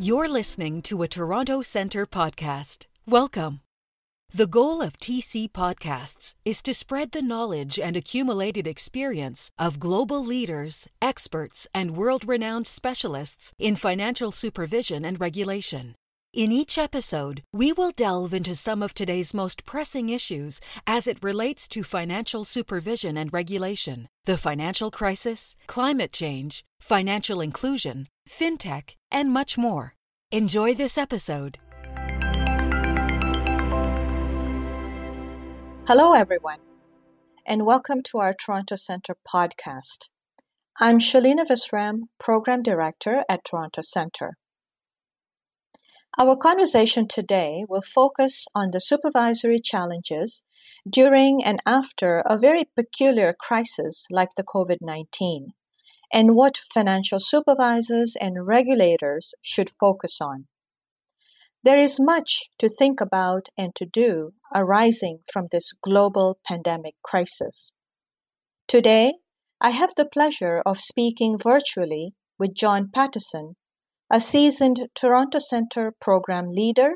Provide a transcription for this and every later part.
You're listening to a Toronto Centre podcast. Welcome. The goal of TC Podcasts is to spread the knowledge and accumulated experience of global leaders, experts, and world renowned specialists in financial supervision and regulation. In each episode, we will delve into some of today's most pressing issues as it relates to financial supervision and regulation, the financial crisis, climate change, financial inclusion, fintech, and much more. Enjoy this episode. Hello, everyone, and welcome to our Toronto Centre podcast. I'm Shalina Visram, Program Director at Toronto Centre. Our conversation today will focus on the supervisory challenges during and after a very peculiar crisis like the COVID 19 and what financial supervisors and regulators should focus on. There is much to think about and to do arising from this global pandemic crisis. Today, I have the pleasure of speaking virtually with John Pattison, a seasoned Toronto Centre program leader,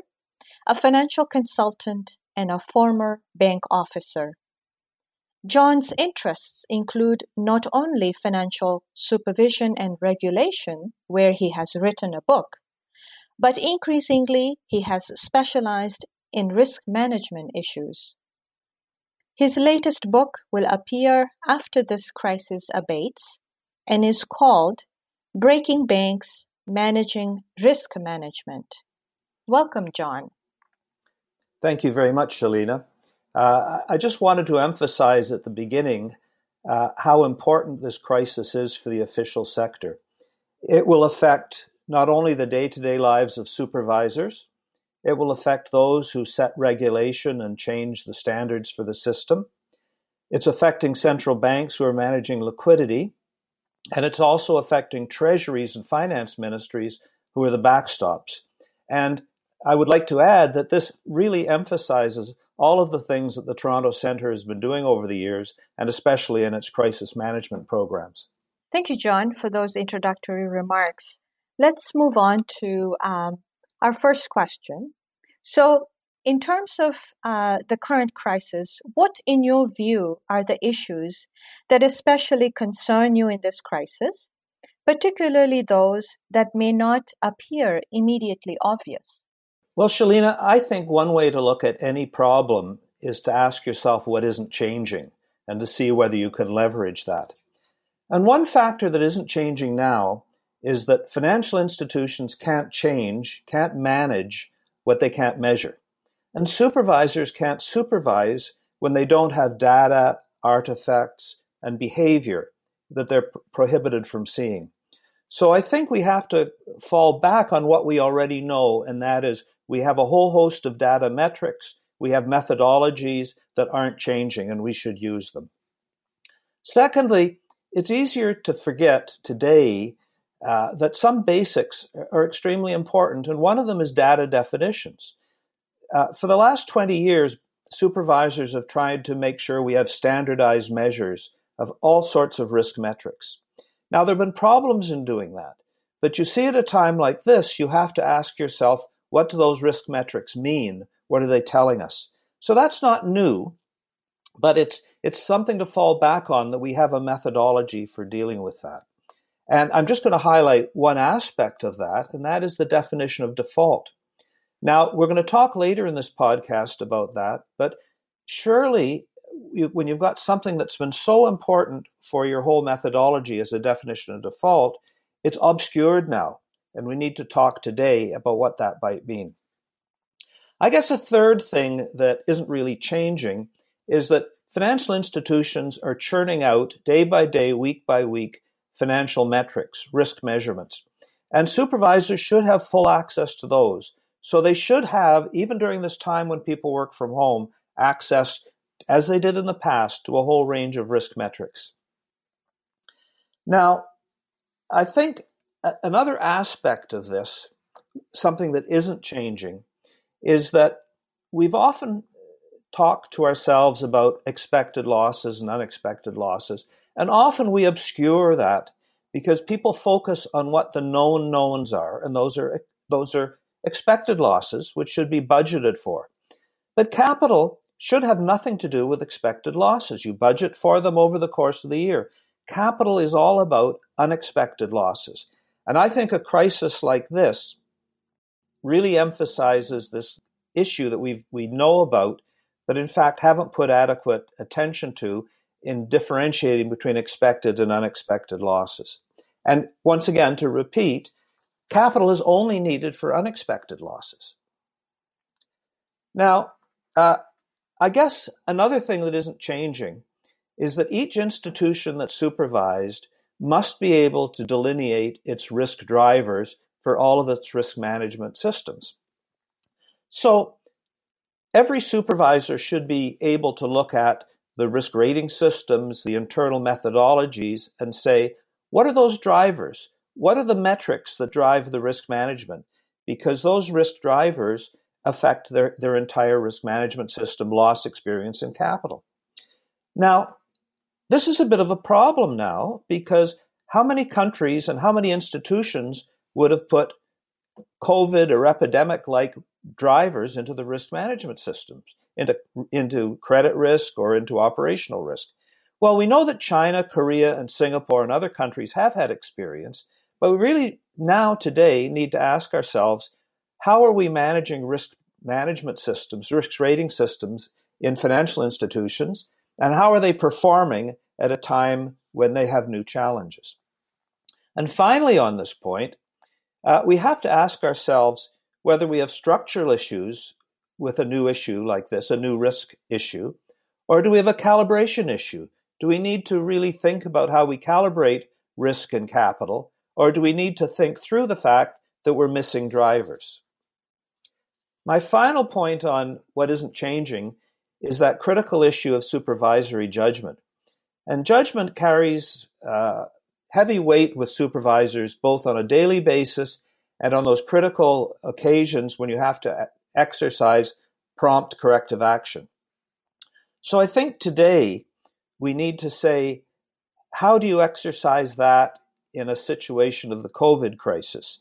a financial consultant, and a former bank officer. John's interests include not only financial supervision and regulation, where he has written a book, but increasingly he has specialized in risk management issues. His latest book will appear after this crisis abates and is called Breaking Banks Managing Risk Management. Welcome, John. Thank you very much, Shalina. Uh, I just wanted to emphasize at the beginning uh, how important this crisis is for the official sector. It will affect not only the day to day lives of supervisors, it will affect those who set regulation and change the standards for the system. It's affecting central banks who are managing liquidity. And it's also affecting treasuries and finance ministries who are the backstops. And I would like to add that this really emphasizes all of the things that the Toronto Centre has been doing over the years, and especially in its crisis management programs. Thank you, John, for those introductory remarks. Let's move on to um, our first question. So, in terms of uh, the current crisis, what, in your view, are the issues that especially concern you in this crisis, particularly those that may not appear immediately obvious? Well, Shalina, I think one way to look at any problem is to ask yourself what isn't changing and to see whether you can leverage that. And one factor that isn't changing now is that financial institutions can't change, can't manage what they can't measure. And supervisors can't supervise when they don't have data, artifacts, and behavior that they're prohibited from seeing. So I think we have to fall back on what we already know, and that is we have a whole host of data metrics, we have methodologies that aren't changing, and we should use them. Secondly, it's easier to forget today uh, that some basics are extremely important, and one of them is data definitions. Uh, for the last 20 years, supervisors have tried to make sure we have standardized measures of all sorts of risk metrics. Now, there have been problems in doing that, but you see, at a time like this, you have to ask yourself what do those risk metrics mean? What are they telling us? So that's not new, but it's, it's something to fall back on that we have a methodology for dealing with that. And I'm just going to highlight one aspect of that, and that is the definition of default. Now, we're going to talk later in this podcast about that, but surely you, when you've got something that's been so important for your whole methodology as a definition of default, it's obscured now. And we need to talk today about what that might mean. I guess a third thing that isn't really changing is that financial institutions are churning out day by day, week by week, financial metrics, risk measurements. And supervisors should have full access to those. So they should have, even during this time when people work from home, access, as they did in the past, to a whole range of risk metrics. Now, I think another aspect of this, something that isn't changing, is that we've often talked to ourselves about expected losses and unexpected losses. And often we obscure that because people focus on what the known knowns are, and those are those are expected losses, which should be budgeted for. But capital should have nothing to do with expected losses. You budget for them over the course of the year. Capital is all about unexpected losses. And I think a crisis like this really emphasizes this issue that we we know about, but in fact haven't put adequate attention to in differentiating between expected and unexpected losses. And once again, to repeat, capital is only needed for unexpected losses. Now, uh, I guess another thing that isn't changing is that each institution that's supervised must be able to delineate its risk drivers for all of its risk management systems. So, every supervisor should be able to look at the risk rating systems, the internal methodologies, and say, what are those drivers? What are the metrics that drive the risk management? Because those risk drivers affect their, their entire risk management system, loss experience, and capital. Now, this is a bit of a problem now because how many countries and how many institutions would have put COVID or epidemic like drivers into the risk management systems, into, into credit risk or into operational risk? Well, we know that China, Korea, and Singapore and other countries have had experience, but we really now today need to ask ourselves how are we managing risk management systems, risk rating systems in financial institutions, and how are they performing at a time when they have new challenges? And finally, on this point, uh, we have to ask ourselves whether we have structural issues with a new issue like this, a new risk issue, or do we have a calibration issue? Do we need to really think about how we calibrate risk and capital, or do we need to think through the fact that we're missing drivers? My final point on what isn't changing is that critical issue of supervisory judgment. And judgment carries uh, heavy weight with supervisors both on a daily basis and on those critical occasions when you have to exercise prompt corrective action. So I think today we need to say, how do you exercise that in a situation of the COVID crisis?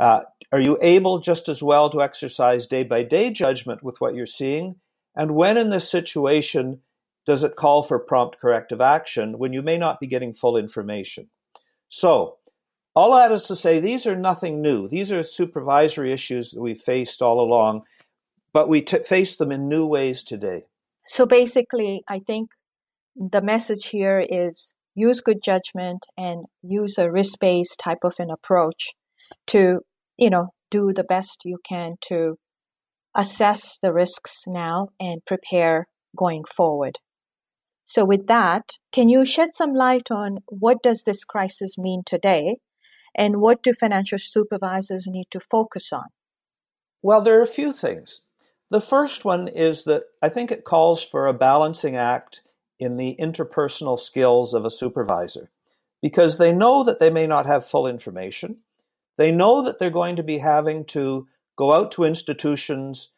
Uh, are you able just as well to exercise day by day judgment with what you're seeing? And when in this situation does it call for prompt corrective action when you may not be getting full information? So, all that is to say, these are nothing new. These are supervisory issues that we've faced all along, but we t- face them in new ways today. So basically, I think the message here is use good judgment and use a risk based type of an approach to, you know, do the best you can to assess the risks now and prepare going forward. So with that, can you shed some light on what does this crisis mean today and what do financial supervisors need to focus on? Well, there are a few things. The first one is that I think it calls for a balancing act in the interpersonal skills of a supervisor because they know that they may not have full information. They know that they're going to be having to go out to institutions,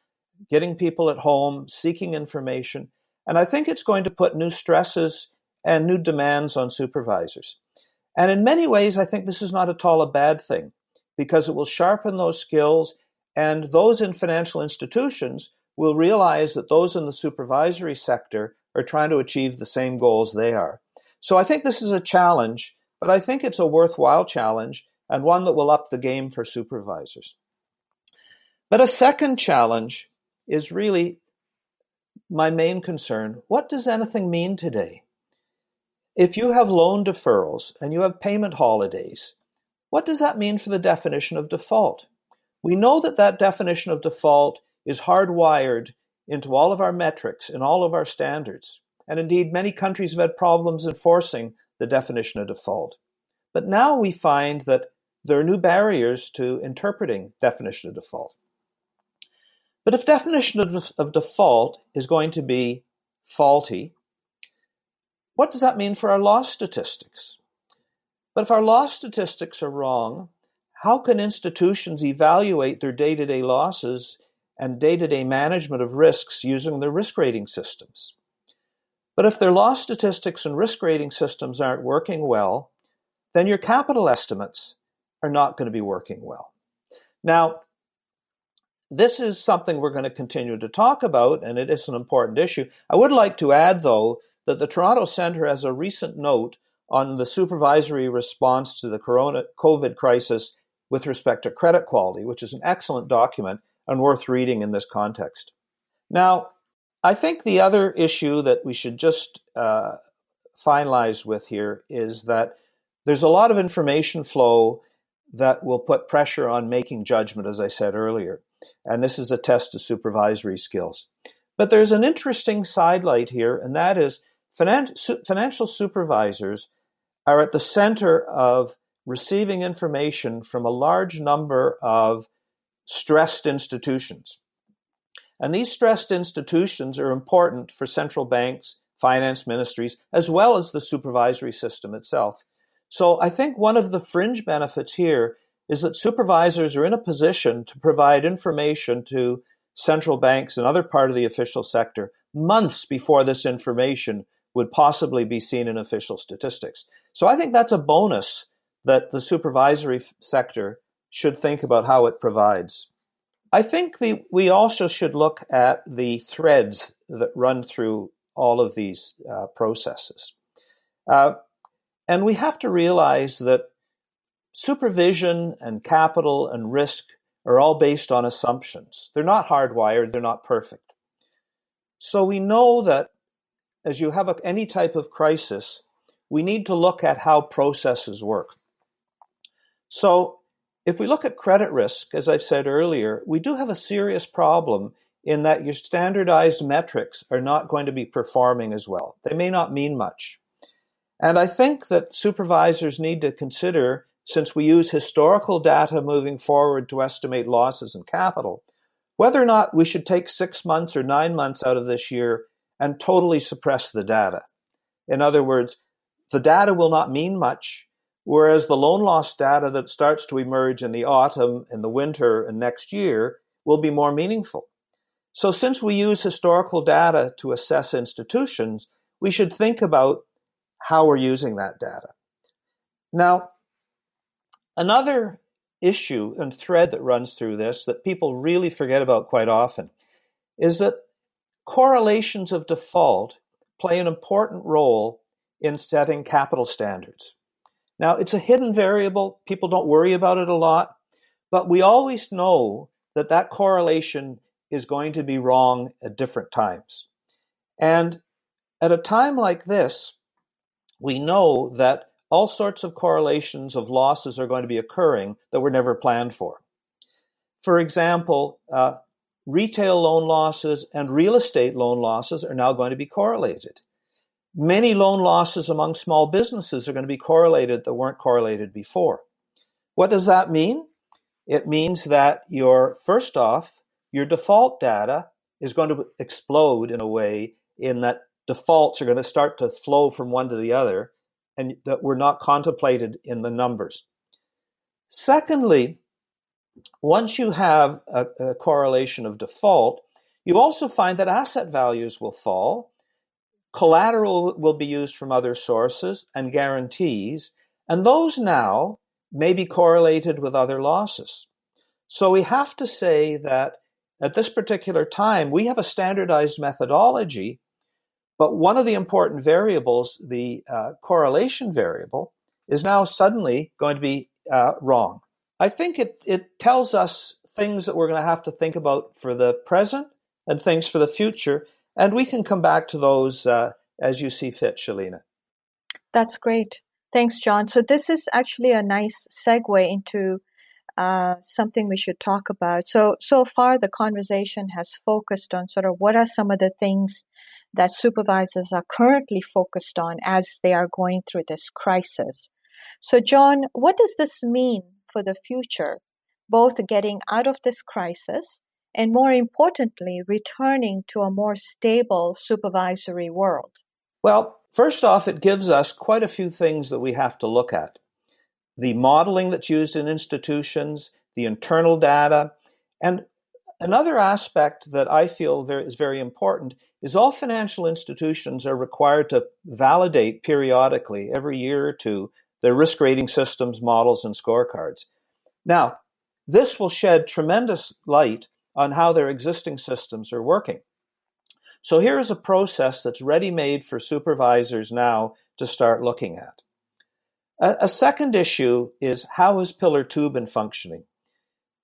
getting people at home, seeking information. And I think it's going to put new stresses and new demands on supervisors. And in many ways, I think this is not at all a bad thing because it will sharpen those skills, and those in financial institutions will realize that those in the supervisory sector are trying to achieve the same goals they are. So I think this is a challenge, but I think it's a worthwhile challenge and one that will up the game for supervisors. But a second challenge is really my main concern. What does anything mean today? If you have loan deferrals and you have payment holidays, what does that mean for the definition of default? We know that that definition of default is hardwired into all of our metrics and all of our standards. And indeed, many countries have had problems enforcing the definition of default. But now we find that there are new barriers to interpreting definition of default. But if definition of, of default is going to be faulty, what does that mean for our loss statistics? But if our loss statistics are wrong, how can institutions evaluate their day to day losses and day to day management of risks using their risk rating systems. But if their loss statistics and risk rating systems aren't working well, then your capital estimates are not going to be working well. Now, this is something we're going to continue to talk about, and it is an important issue. I would like to add, though, that the Toronto Centre has a recent note on the supervisory response to the corona COVID crisis with respect to credit quality, which is an excellent document and worth reading in this context. Now, I think the other issue that we should just uh, finalize with here is that there's a lot of information flow that will put pressure on making judgment, as I said earlier. And this is a test of supervisory skills. But there's an interesting sidelight here, and that is finan- financial supervisors are at the center of receiving information from a large number of stressed institutions. And these stressed institutions are important for central banks, finance ministries, as well as the supervisory system itself. So I think one of the fringe benefits here is that supervisors are in a position to provide information to central banks and other part of the official sector months before this information would possibly be seen in official statistics. So I think that's a bonus that the supervisory sector should think about how it provides. I think the, we also should look at the threads that run through all of these uh, processes. Uh, and we have to realize that supervision and capital and risk are all based on assumptions. They're not hardwired, they're not perfect. So we know that as you have a, any type of crisis, we need to look at how processes work. So if we look at credit risk, as I've said earlier, we do have a serious problem in that your standardized metrics are not going to be performing as well. They may not mean much. And I think that supervisors need to consider, since we use historical data moving forward to estimate losses and capital, whether or not we should take six months or nine months out of this year and totally suppress the data. In other words, the data will not mean much, whereas the loan loss data that starts to emerge in the autumn, in the winter, and next year will be more meaningful. So, since we use historical data to assess institutions, we should think about how we're using that data. Now, another issue and thread that runs through this that people really forget about quite often is that correlations of default play an important role in setting capital standards. Now, it's a hidden variable. People don't worry about it a lot, but we always know that that correlation is going to be wrong at different times. And at a time like this, we know that all sorts of correlations of losses are going to be occurring that were never planned for. For example, uh, retail loan losses and real estate loan losses are now going to be correlated. Many loan losses among small businesses are going to be correlated that weren't correlated before. What does that mean? It means that your, first off, your default data is going to explode in a way in that defaults are going to start to flow from one to the other and that were not contemplated in the numbers. Secondly, once you have a, a, correlation of default, you also find that asset values will fall, collateral will be used from other sources, and guarantees, and those now may be correlated with other losses. So we have to say that at this particular time, we have a standardized methodology but one of the important variables, the uh, correlation variable, is now suddenly going to be uh, wrong. I think it, it tells us things that we're going to have to think about for the present and things for the future. And we can come back to those uh, as you see fit, Shalina. That's great. Thanks, John. So, this is actually a nice segue into uh, something we should talk about. So, so far, the conversation has focused on sort of what are some of the things that supervisors are currently focused on as they are going through this crisis. So, John, what does this mean for the future, both getting out of this crisis and more importantly, returning to a more stable supervisory world? Well, first off, it gives us quite a few things that we have to look at the modeling that's used in institutions, the internal data, and Another aspect that I feel is very important is all financial institutions are required to validate periodically, every year or two, their risk rating systems, models, and scorecards. Now, this will shed tremendous light on how their existing systems are working. So here is a process that's ready made for supervisors now to start looking at. A, second issue is how has Pillar 2 been functioning?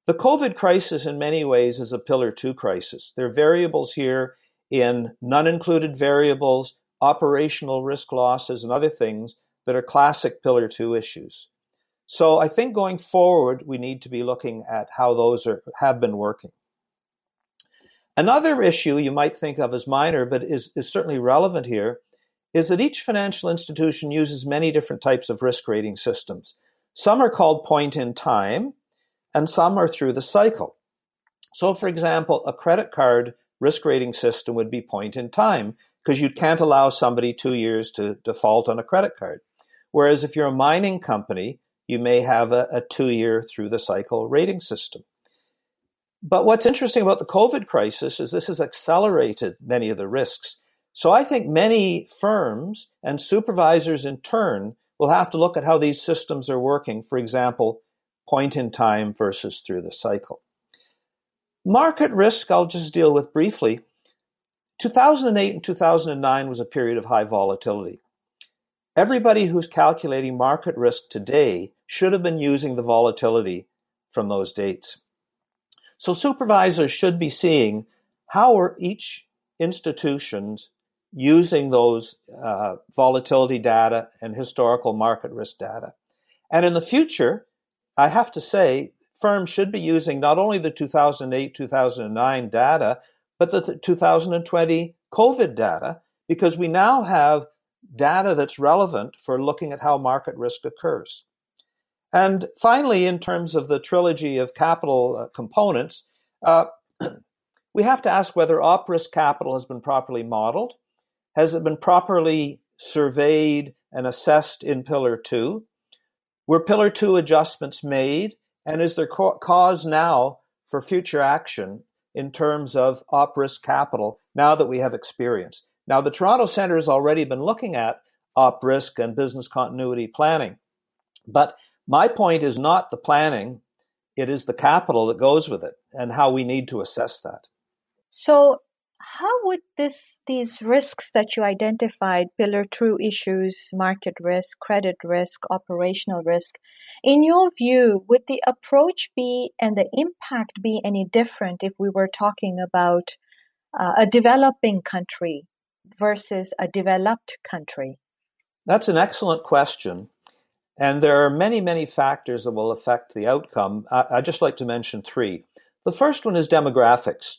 The COVID crisis, in many ways, is a Pillar 2 crisis. There are variables here in non included variables, operational risk losses, and other things that are classic Pillar 2 issues. So I think going forward, we need to be looking at how those are, have been working. Another issue you might think of as minor, but is, is certainly relevant here, is that each financial institution uses many different types of risk rating systems. Some are called point in time, and some are through the cycle. So, for example, a credit card risk rating system would be point in time because you can't allow somebody two years to default on a credit card. Whereas if you're a mining company, you may have a, a two year through the cycle rating system. But what's interesting about the COVID crisis is this has accelerated many of the risks. So I think many firms and supervisors in turn will have to look at how these systems are working. For example, point in time versus through the cycle. Market risk, I'll just deal with briefly. 2008 and 2009 was a period of high volatility. Everybody who's calculating market risk today should have been using the volatility from those dates. So supervisors should be seeing how are each institutions using those uh, volatility data and historical market risk data. And in the future, I have to say, firms should be using not only the 2008 2009 data, but the 2020 COVID data, because we now have data that's relevant for looking at how market risk occurs. And finally, in terms of the trilogy of capital uh, components, uh, we have to ask whether op risk capital has been properly modeled. Has it been properly surveyed and assessed in Pillar 2? Were Pillar 2 adjustments made? And is there co- cause now for future action in terms of op risk capital now that we have experience? Now, the Toronto Centre has already been looking at op risk and business continuity planning. But my point is not the planning, it is the capital that goes with it and how we need to assess that. So, how would this these risks that you identified, pillar two issues, market risk, credit risk, operational risk, in your view, would the approach be and the impact be any different if we were talking about uh, a developing country versus a developed country? That's an excellent question. And there are many, many factors that will affect the outcome. I, I'd just like to mention three. The first one is demographics.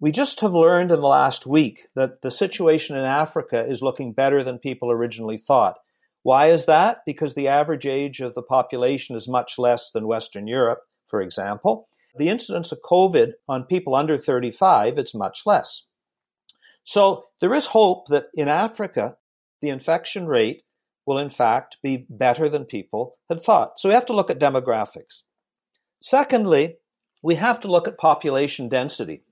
We just have learned in the last week that the situation in Africa is looking better than people originally thought. Why is that? Because the average age of the population is much less than Western Europe, for example. The incidence of COVID on people under 35, it's much less. So there is hope that in Africa, the infection rate will in fact be better than people had thought. So we have to look at demographics. Secondly, we have to look at population density.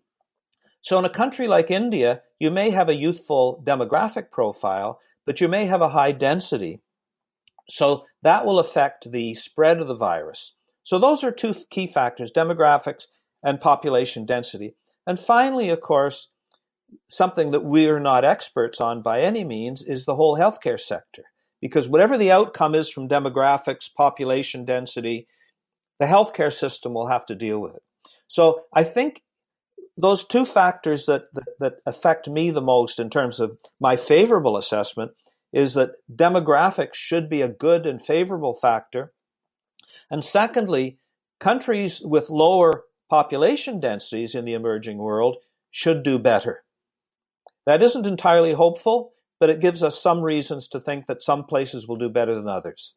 So in a country like India, you may have a youthful demographic profile, but you may have a high density. So that will affect the spread of the virus. So those are two key factors demographics and population density. And finally, of course, something that we are not experts on by any means is the whole healthcare sector. Because whatever the outcome is from demographics, population density, the healthcare system will have to deal with it. So I think those two factors that, that, that affect me the most in terms of my favorable assessment is that demographics should be a good and favorable factor. And secondly, countries with lower population densities in the emerging world should do better. That isn't entirely hopeful, but it gives us some reasons to think that some places will do better than others.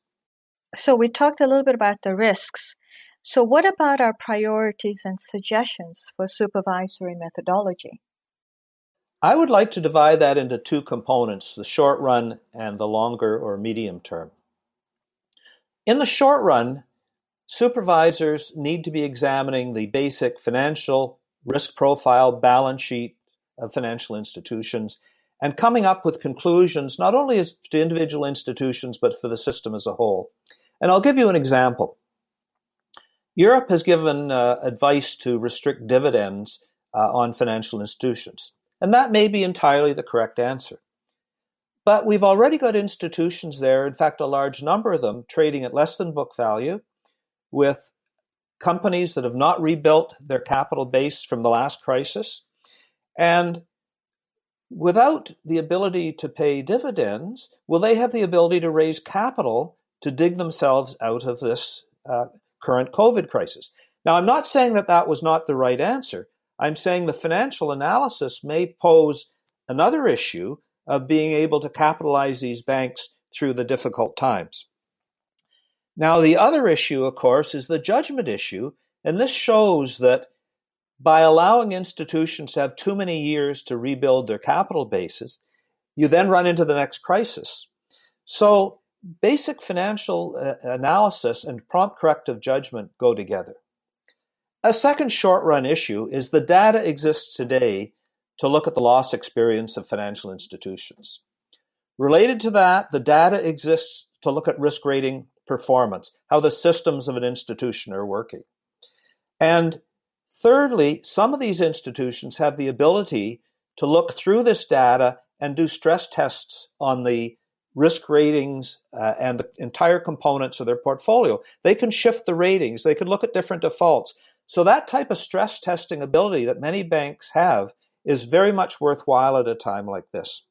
So, we talked a little bit about the risks. So, what about our priorities and suggestions for supervisory methodology? I would like to divide that into two components the short run and the longer or medium term. In the short run, supervisors need to be examining the basic financial, risk profile, balance sheet of financial institutions, and coming up with conclusions not only as to individual institutions but for the system as a whole. And I'll give you an example. Europe has given uh, advice to restrict dividends uh, on financial institutions, and that may be entirely the correct answer. But we've already got institutions there, in fact, a large number of them, trading at less than book value, with companies that have not rebuilt their capital base from the last crisis. And without the ability to pay dividends, will they have the ability to raise capital to dig themselves out of this uh, current COVID crisis? Now, I'm not saying that that was not the right answer. I'm saying the financial analysis may pose another issue of being able to capitalize these banks through the difficult times. Now, the other issue, of course, is the judgment issue, and this shows that by allowing institutions to have too many years to rebuild their capital bases, you then run into the next crisis. So, basic financial uh, analysis and prompt corrective judgment go together. A second short run issue is the data exists today to look at the loss experience of financial institutions. Related to that, the data exists to look at risk rating performance, how the systems of an institution are working. And thirdly, some of these institutions have the ability to look through this data and do stress tests on the risk ratings uh, and the entire components of their portfolio. They can shift the ratings, they can look at different defaults. So, that type of stress testing ability that many banks have is very much worthwhile at a time like this.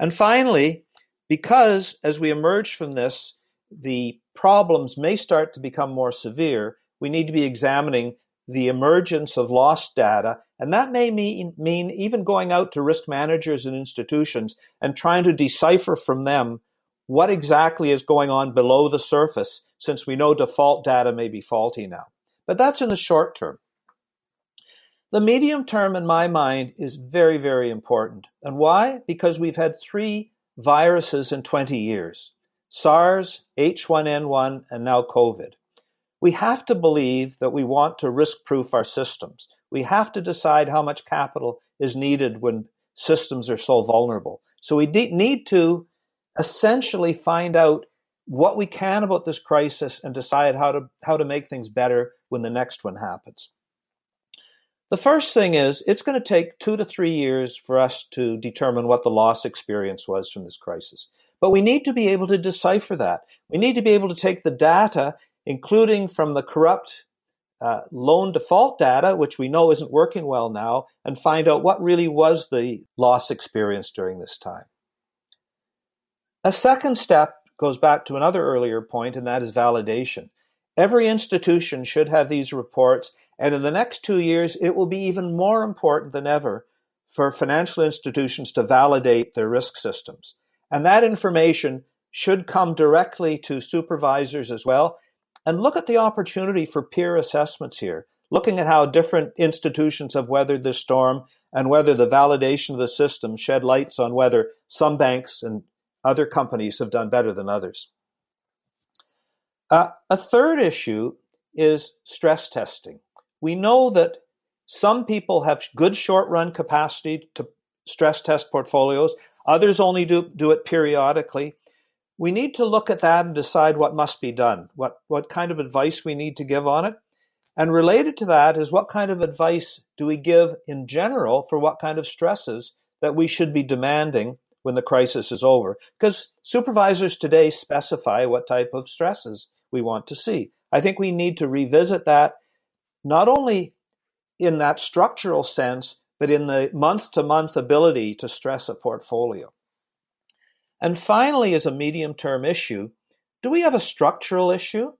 And finally, because as we emerge from this, the problems may start to become more severe, we need to be examining the emergence of lost data. And that may mean, mean even going out to risk managers and institutions and trying to decipher from them what exactly is going on below the surface, since we know default data may be faulty now. But that's in the short term. The medium term, in my mind, is very, very important. And why? Because we've had three viruses in 20 years SARS, H1N1, and now COVID. We have to believe that we want to risk proof our systems. We have to decide how much capital is needed when systems are so vulnerable. So we de- need to essentially find out what we can about this crisis and decide how to how to make things better when the next one happens. The first thing is it's going to take 2 to 3 years for us to determine what the loss experience was from this crisis. But we need to be able to decipher that. We need to be able to take the data, including from the corrupt uh, loan default data, which we know isn't working well now, and find out what really was the loss experience during this time. A second step goes back to another earlier point, and that is validation. Every institution should have these reports, and in the next two years, it will be even more important than ever for financial institutions to validate their risk systems. And that information should come directly to supervisors as well. And look at the opportunity for peer assessments here, looking at how different institutions have weathered this storm and whether the validation of the system shed lights on whether some banks and other companies have done better than others. Uh, a third issue is stress testing. We know that some people have good short run capacity to stress test portfolios. Others only do, do it periodically. We need to look at that and decide what must be done, what, what kind of advice we need to give on it. And related to that is what kind of advice do we give in general for what kind of stresses that we should be demanding when the crisis is over? Because supervisors today specify what type of stresses we want to see. I think we need to revisit that not only in that structural sense, but in the month to month ability to stress a portfolio. And finally, as a medium term issue, do we have a structural issue?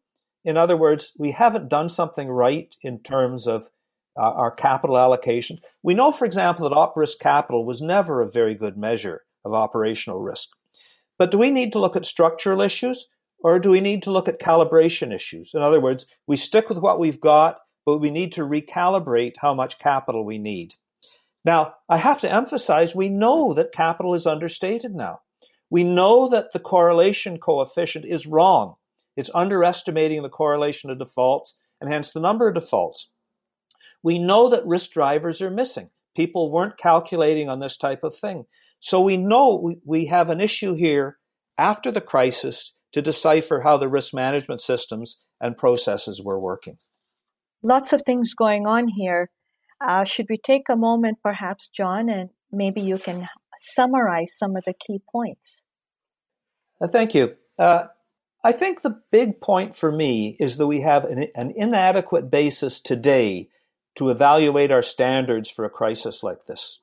In other words, we haven't done something right in terms of uh, our capital allocation. We know, for example, that op risk capital was never a very good measure of operational risk. But do we need to look at structural issues or do we need to look at calibration issues? In other words, we stick with what we've got, but we need to recalibrate how much capital we need. Now, I have to emphasize we know that capital is understated now. We know that the correlation coefficient is wrong. It's underestimating the correlation of defaults and hence the number of defaults. We know that risk drivers are missing. People weren't calculating on this type of thing. So we know we, have an issue here after the crisis to decipher how the risk management systems and processes were working. Lots of things going on here. Uh, should we take a moment, perhaps, John, and maybe you can summarize some of the key points? Uh, thank you. Uh, I think the big point for me is that we have an, an inadequate basis today to evaluate our standards for a crisis like this.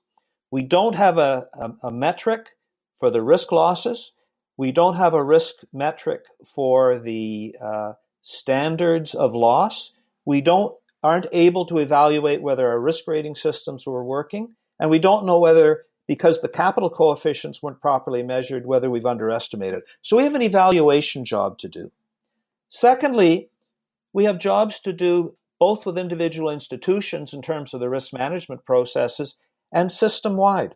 We don't have a, a, a metric for the risk losses. We don't have a risk metric for the uh, standards of loss. We don't aren't able to evaluate whether our risk rating systems were working, and we don't know whether because the capital coefficients weren't properly measured, whether we've underestimated. So we have an evaluation job to do. Secondly, we have jobs to do both with individual institutions in terms of the risk management processes and system wide.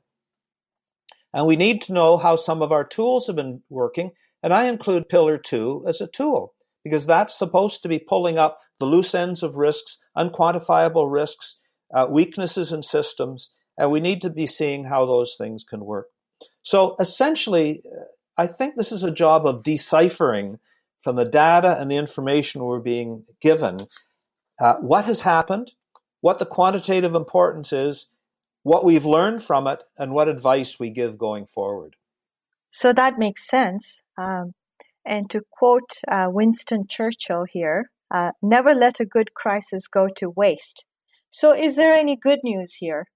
And we need to know how some of our tools have been working. And I include Pillar 2 as a tool because that's supposed to be pulling up the loose ends of risks, unquantifiable risks, uh, weaknesses in systems, and we need to be seeing how those things can work. So essentially, I think this is a job of deciphering from the data and the information we're being given uh, what has happened, what the quantitative importance is, what we've learned from it, and what advice we give going forward. So that makes sense. Um, and to quote uh, Winston Churchill here, uh, never let a good crisis go to waste. So, is there any good news here?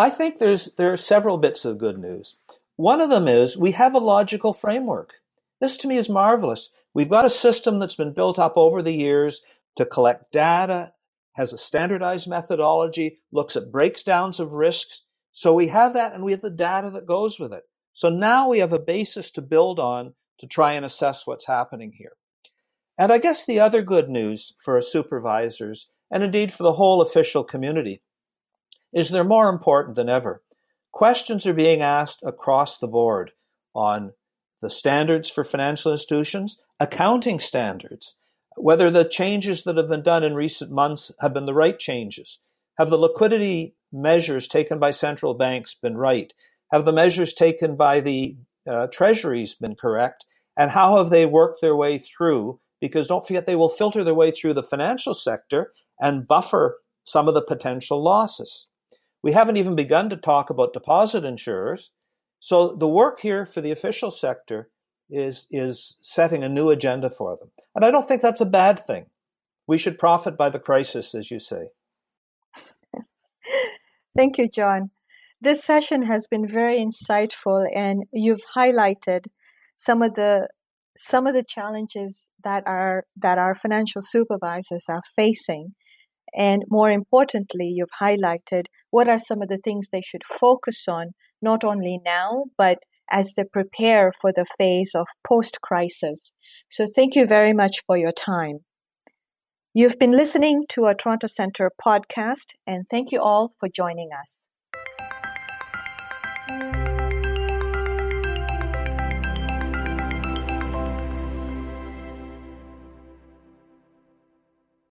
I think there's there are several bits of good news. One of them is we have a logical framework. This to me is marvelous. We've got a system that's been built up over the years to collect data, has a standardized methodology, looks at breakdowns of risks. So we have that and we have the data that goes with it. So now we have a basis to build on to try and assess what's happening here. And I guess the other good news for supervisors and indeed for the whole official community is they're more important than ever. Questions are being asked across the board on the standards for financial institutions, accounting standards, whether the changes that have been done in recent months have been the right changes. Have the liquidity measures taken by central banks been right? Have the measures taken by the uh, treasuries been correct? And how have they worked their way through? Because don't forget, they will filter their way through the financial sector and buffer some of the potential losses. We haven't even begun to talk about deposit insurers. So the work here for the official sector is, is setting a new agenda for them. And I don't think that's a bad thing. We should profit by the crisis, as you say. Thank you, John. This session has been very insightful, and you've highlighted some of the some of the challenges that are that our financial supervisors are facing and more importantly, you've highlighted what are some of the things they should focus on, not only now, but as they prepare for the phase of post crisis. So, thank you very much for your time. You've been listening to a Toronto Centre podcast, and thank you all for joining us.